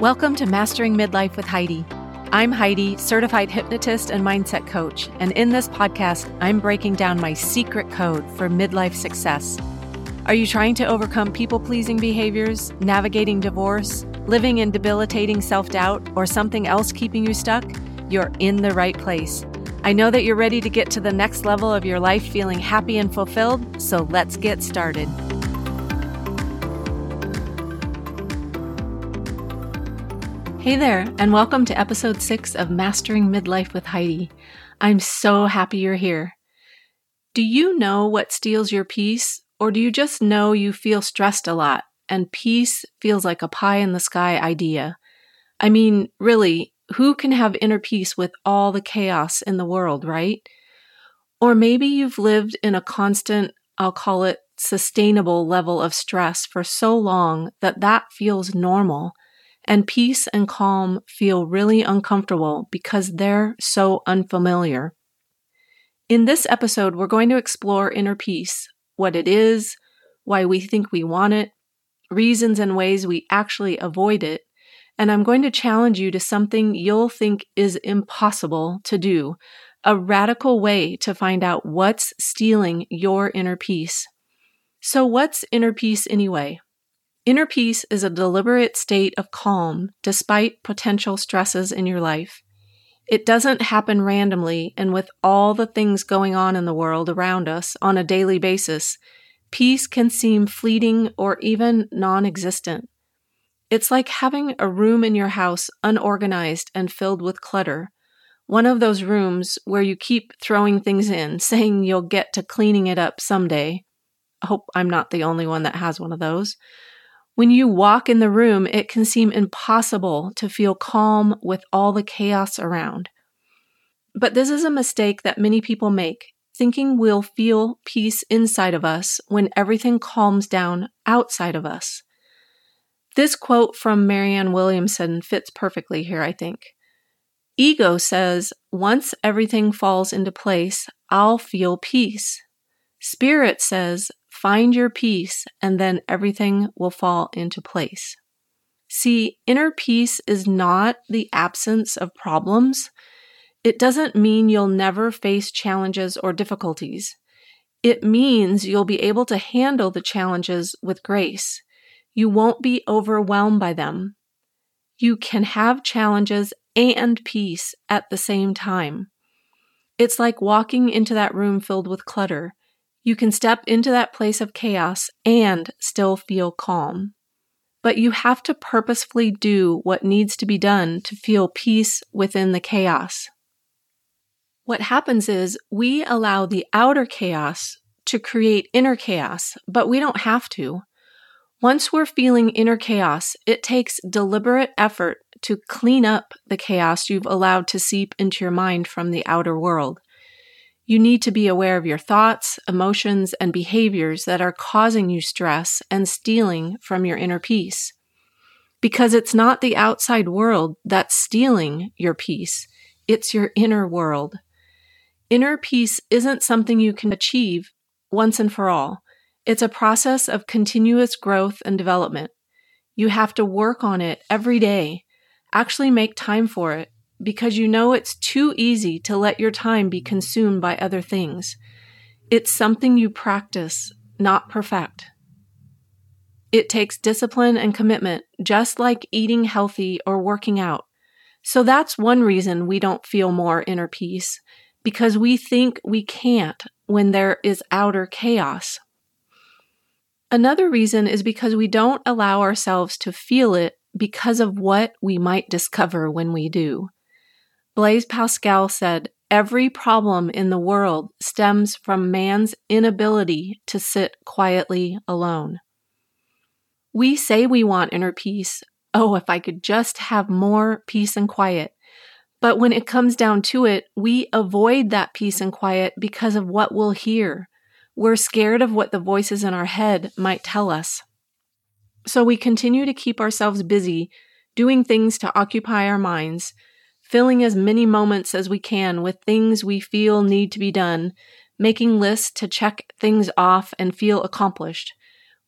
Welcome to Mastering Midlife with Heidi. I'm Heidi, certified hypnotist and mindset coach, and in this podcast, I'm breaking down my secret code for midlife success. Are you trying to overcome people pleasing behaviors, navigating divorce, living in debilitating self doubt, or something else keeping you stuck? You're in the right place. I know that you're ready to get to the next level of your life feeling happy and fulfilled, so let's get started. Hey there, and welcome to episode six of Mastering Midlife with Heidi. I'm so happy you're here. Do you know what steals your peace, or do you just know you feel stressed a lot and peace feels like a pie in the sky idea? I mean, really, who can have inner peace with all the chaos in the world, right? Or maybe you've lived in a constant, I'll call it sustainable level of stress for so long that that feels normal and peace and calm feel really uncomfortable because they're so unfamiliar. In this episode, we're going to explore inner peace, what it is, why we think we want it, reasons and ways we actually avoid it, and I'm going to challenge you to something you'll think is impossible to do, a radical way to find out what's stealing your inner peace. So, what's inner peace anyway? Inner peace is a deliberate state of calm despite potential stresses in your life. It doesn't happen randomly, and with all the things going on in the world around us on a daily basis, peace can seem fleeting or even non existent. It's like having a room in your house unorganized and filled with clutter. One of those rooms where you keep throwing things in, saying you'll get to cleaning it up someday. I hope I'm not the only one that has one of those. When you walk in the room, it can seem impossible to feel calm with all the chaos around. But this is a mistake that many people make, thinking we'll feel peace inside of us when everything calms down outside of us. This quote from Marianne Williamson fits perfectly here, I think. Ego says, once everything falls into place, I'll feel peace. Spirit says, Find your peace, and then everything will fall into place. See, inner peace is not the absence of problems. It doesn't mean you'll never face challenges or difficulties. It means you'll be able to handle the challenges with grace. You won't be overwhelmed by them. You can have challenges and peace at the same time. It's like walking into that room filled with clutter. You can step into that place of chaos and still feel calm. But you have to purposefully do what needs to be done to feel peace within the chaos. What happens is we allow the outer chaos to create inner chaos, but we don't have to. Once we're feeling inner chaos, it takes deliberate effort to clean up the chaos you've allowed to seep into your mind from the outer world. You need to be aware of your thoughts, emotions, and behaviors that are causing you stress and stealing from your inner peace. Because it's not the outside world that's stealing your peace, it's your inner world. Inner peace isn't something you can achieve once and for all. It's a process of continuous growth and development. You have to work on it every day, actually make time for it, because you know it's too easy to let your time be consumed by other things. It's something you practice, not perfect. It takes discipline and commitment, just like eating healthy or working out. So that's one reason we don't feel more inner peace, because we think we can't when there is outer chaos. Another reason is because we don't allow ourselves to feel it because of what we might discover when we do. Blaise Pascal said, Every problem in the world stems from man's inability to sit quietly alone. We say we want inner peace. Oh, if I could just have more peace and quiet. But when it comes down to it, we avoid that peace and quiet because of what we'll hear. We're scared of what the voices in our head might tell us. So we continue to keep ourselves busy doing things to occupy our minds filling as many moments as we can with things we feel need to be done, making lists to check things off and feel accomplished.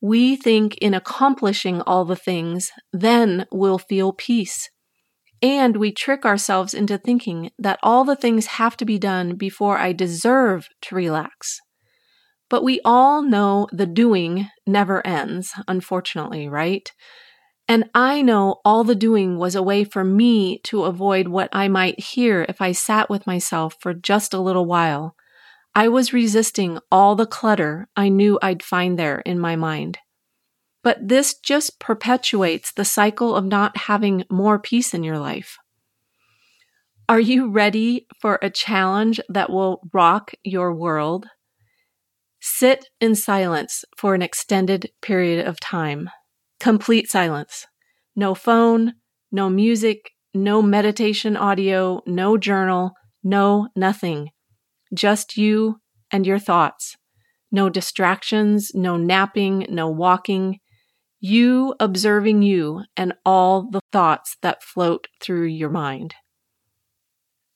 We think in accomplishing all the things, then we'll feel peace. And we trick ourselves into thinking that all the things have to be done before I deserve to relax. But we all know the doing never ends, unfortunately, right? And I know all the doing was a way for me to avoid what I might hear if I sat with myself for just a little while. I was resisting all the clutter I knew I'd find there in my mind. But this just perpetuates the cycle of not having more peace in your life. Are you ready for a challenge that will rock your world? Sit in silence for an extended period of time. Complete silence. No phone, no music, no meditation audio, no journal, no nothing. Just you and your thoughts. No distractions, no napping, no walking. You observing you and all the thoughts that float through your mind.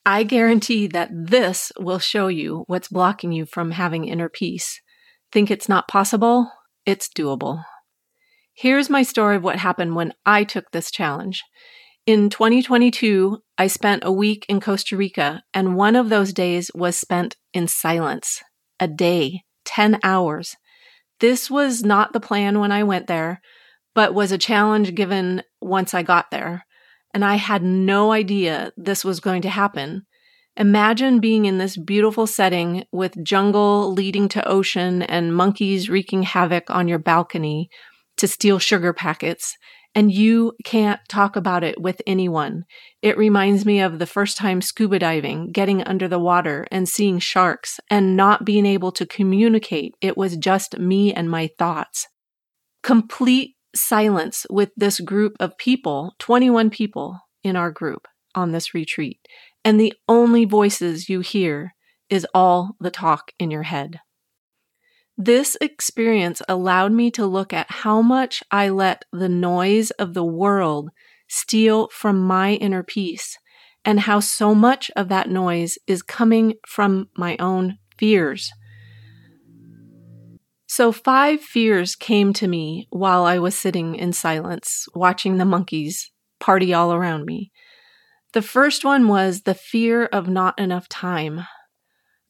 I guarantee that this will show you what's blocking you from having inner peace. Think it's not possible? It's doable. Here's my story of what happened when I took this challenge. In 2022, I spent a week in Costa Rica, and one of those days was spent in silence. A day, 10 hours. This was not the plan when I went there, but was a challenge given once I got there. And I had no idea this was going to happen. Imagine being in this beautiful setting with jungle leading to ocean and monkeys wreaking havoc on your balcony to steal sugar packets and you can't talk about it with anyone. It reminds me of the first time scuba diving, getting under the water and seeing sharks and not being able to communicate. It was just me and my thoughts. Complete silence with this group of people, 21 people in our group on this retreat. And the only voices you hear is all the talk in your head. This experience allowed me to look at how much I let the noise of the world steal from my inner peace and how so much of that noise is coming from my own fears. So, five fears came to me while I was sitting in silence, watching the monkeys party all around me. The first one was the fear of not enough time.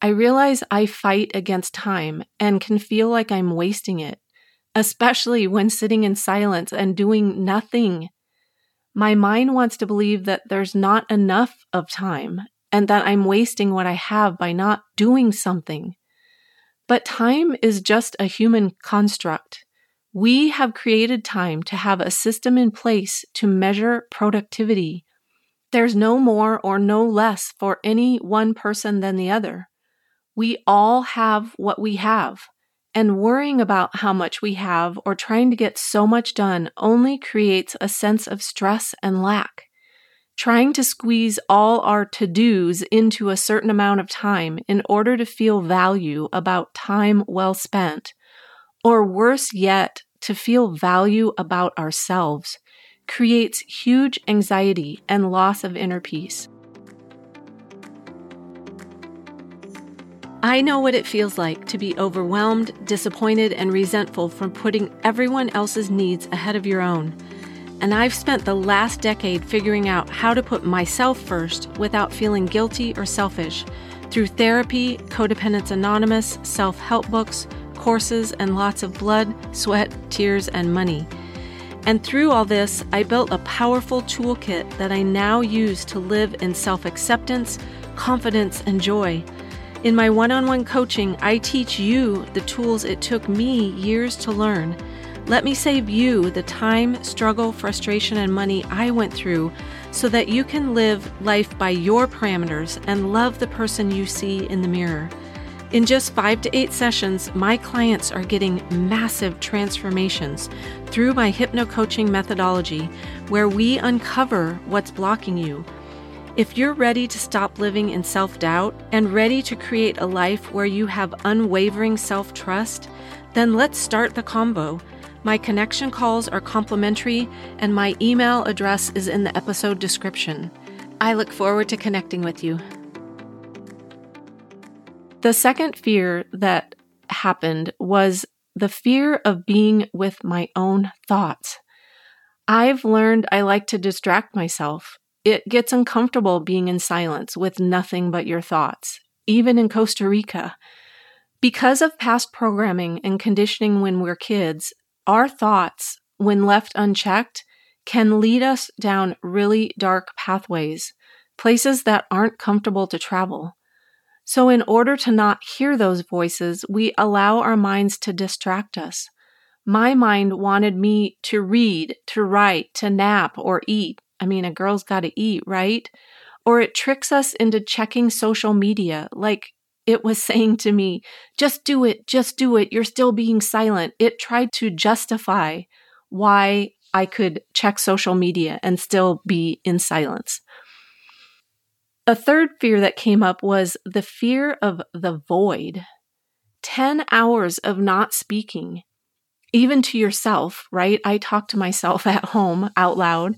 I realize I fight against time and can feel like I'm wasting it, especially when sitting in silence and doing nothing. My mind wants to believe that there's not enough of time and that I'm wasting what I have by not doing something. But time is just a human construct. We have created time to have a system in place to measure productivity. There's no more or no less for any one person than the other. We all have what we have, and worrying about how much we have or trying to get so much done only creates a sense of stress and lack. Trying to squeeze all our to dos into a certain amount of time in order to feel value about time well spent, or worse yet, to feel value about ourselves, creates huge anxiety and loss of inner peace. I know what it feels like to be overwhelmed, disappointed, and resentful from putting everyone else's needs ahead of your own. And I've spent the last decade figuring out how to put myself first without feeling guilty or selfish through therapy, Co-Dependents Anonymous, self help books, courses, and lots of blood, sweat, tears, and money. And through all this, I built a powerful toolkit that I now use to live in self acceptance, confidence, and joy. In my one on one coaching, I teach you the tools it took me years to learn. Let me save you the time, struggle, frustration, and money I went through so that you can live life by your parameters and love the person you see in the mirror. In just five to eight sessions, my clients are getting massive transformations through my hypno coaching methodology, where we uncover what's blocking you if you're ready to stop living in self doubt and ready to create a life where you have unwavering self trust, then let's start the combo. My connection calls are complimentary, and my email address is in the episode description. I look forward to connecting with you. The second fear that happened was the fear of being with my own thoughts. I've learned I like to distract myself. It gets uncomfortable being in silence with nothing but your thoughts, even in Costa Rica. Because of past programming and conditioning when we're kids, our thoughts, when left unchecked, can lead us down really dark pathways, places that aren't comfortable to travel. So, in order to not hear those voices, we allow our minds to distract us. My mind wanted me to read, to write, to nap, or eat. I mean, a girl's got to eat, right? Or it tricks us into checking social media, like it was saying to me, just do it, just do it. You're still being silent. It tried to justify why I could check social media and still be in silence. A third fear that came up was the fear of the void. 10 hours of not speaking, even to yourself, right? I talk to myself at home out loud.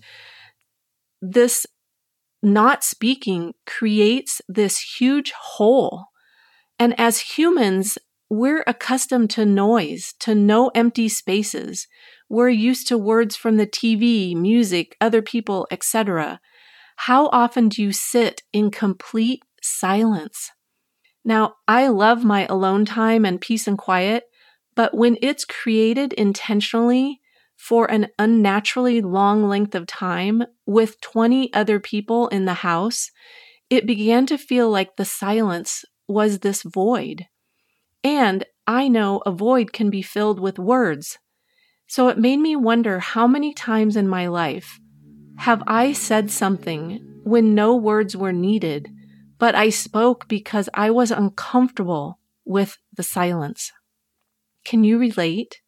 This not speaking creates this huge hole. And as humans, we're accustomed to noise, to no empty spaces. We're used to words from the TV, music, other people, etc. How often do you sit in complete silence? Now, I love my alone time and peace and quiet, but when it's created intentionally for an unnaturally long length of time with 20 other people in the house, it began to feel like the silence was this void. And I know a void can be filled with words. So it made me wonder how many times in my life have I said something when no words were needed, but I spoke because I was uncomfortable with the silence? Can you relate?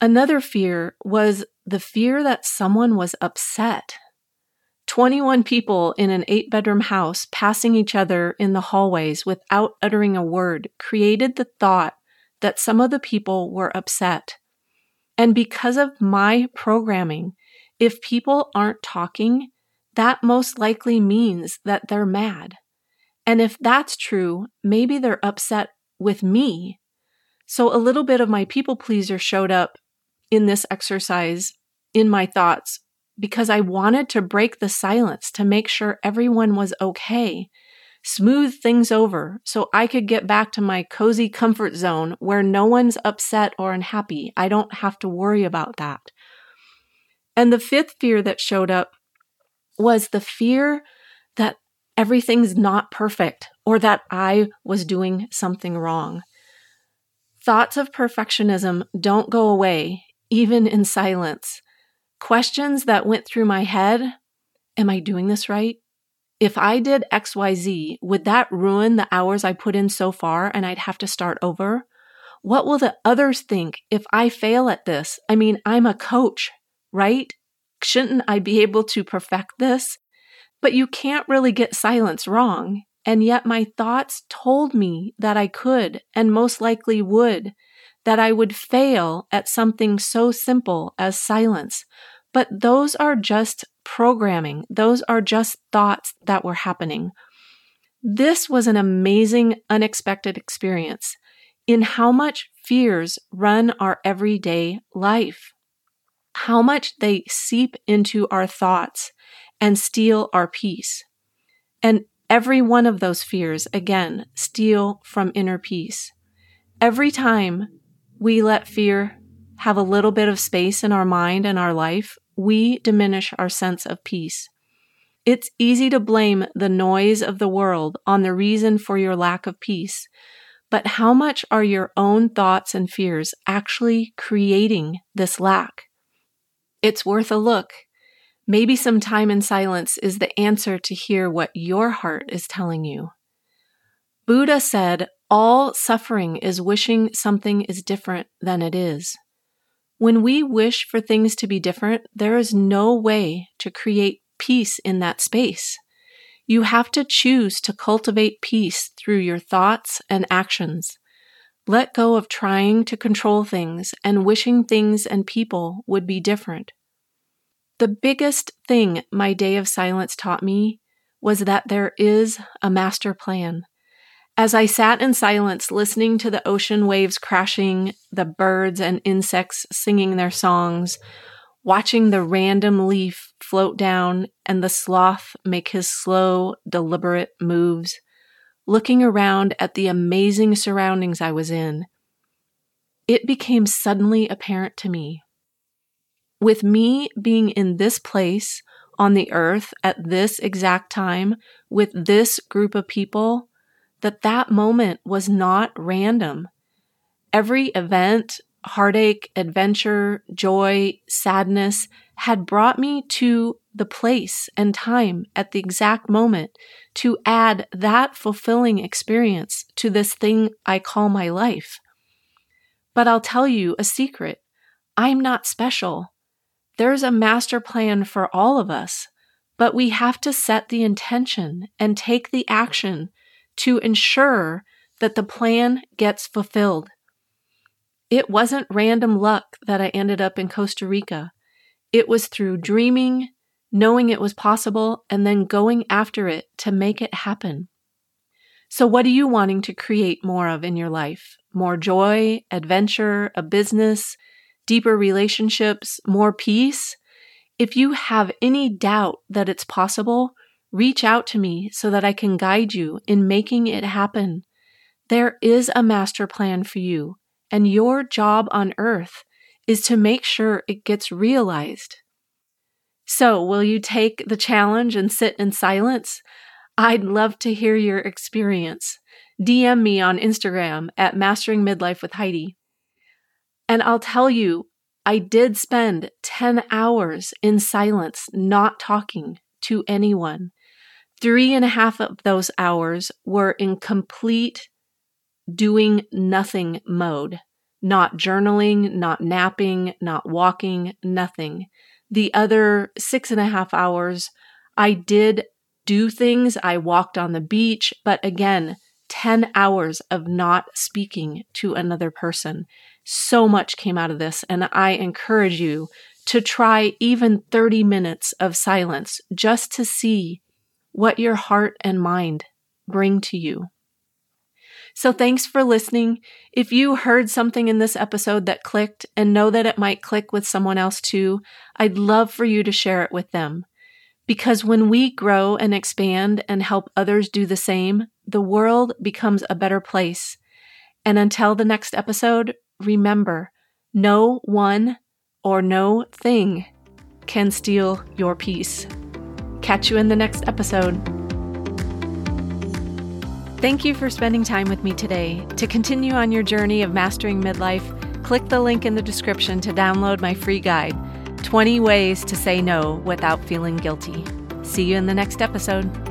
Another fear was the fear that someone was upset. 21 people in an eight bedroom house passing each other in the hallways without uttering a word created the thought that some of the people were upset. And because of my programming, if people aren't talking, that most likely means that they're mad. And if that's true, maybe they're upset with me. So a little bit of my people pleaser showed up in this exercise in my thoughts because I wanted to break the silence to make sure everyone was okay, smooth things over so I could get back to my cozy comfort zone where no one's upset or unhappy. I don't have to worry about that. And the fifth fear that showed up was the fear that everything's not perfect or that I was doing something wrong. Thoughts of perfectionism don't go away, even in silence. Questions that went through my head Am I doing this right? If I did XYZ, would that ruin the hours I put in so far and I'd have to start over? What will the others think if I fail at this? I mean, I'm a coach right? Shouldn't I be able to perfect this? But you can't really get silence wrong. And yet my thoughts told me that I could and most likely would, that I would fail at something so simple as silence. But those are just programming. Those are just thoughts that were happening. This was an amazing, unexpected experience in how much fears run our everyday life how much they seep into our thoughts and steal our peace. And every one of those fears, again, steal from inner peace. Every time we let fear have a little bit of space in our mind and our life, we diminish our sense of peace. It's easy to blame the noise of the world on the reason for your lack of peace, but how much are your own thoughts and fears actually creating this lack? It's worth a look. Maybe some time in silence is the answer to hear what your heart is telling you. Buddha said, All suffering is wishing something is different than it is. When we wish for things to be different, there is no way to create peace in that space. You have to choose to cultivate peace through your thoughts and actions. Let go of trying to control things and wishing things and people would be different. The biggest thing my day of silence taught me was that there is a master plan. As I sat in silence, listening to the ocean waves crashing, the birds and insects singing their songs, watching the random leaf float down and the sloth make his slow, deliberate moves, looking around at the amazing surroundings I was in, it became suddenly apparent to me. With me being in this place on the earth at this exact time with this group of people, that that moment was not random. Every event, heartache, adventure, joy, sadness had brought me to the place and time at the exact moment to add that fulfilling experience to this thing I call my life. But I'll tell you a secret. I'm not special. There's a master plan for all of us, but we have to set the intention and take the action to ensure that the plan gets fulfilled. It wasn't random luck that I ended up in Costa Rica. It was through dreaming, knowing it was possible, and then going after it to make it happen. So, what are you wanting to create more of in your life? More joy, adventure, a business, deeper relationships, more peace? If you have any doubt that it's possible, reach out to me so that I can guide you in making it happen. There is a master plan for you, and your job on earth is to make sure it gets realized. So, will you take the challenge and sit in silence? I'd love to hear your experience. DM me on Instagram at Mastering Midlife with Heidi. And I'll tell you, I did spend 10 hours in silence, not talking to anyone. Three and a half of those hours were in complete doing nothing mode, not journaling, not napping, not walking, nothing. The other six and a half hours, I did do things. I walked on the beach, but again, 10 hours of not speaking to another person. So much came out of this, and I encourage you to try even 30 minutes of silence just to see what your heart and mind bring to you. So thanks for listening. If you heard something in this episode that clicked and know that it might click with someone else too, I'd love for you to share it with them. Because when we grow and expand and help others do the same, the world becomes a better place. And until the next episode, remember no one or no thing can steal your peace. Catch you in the next episode. Thank you for spending time with me today. To continue on your journey of mastering midlife, click the link in the description to download my free guide 20 Ways to Say No Without Feeling Guilty. See you in the next episode.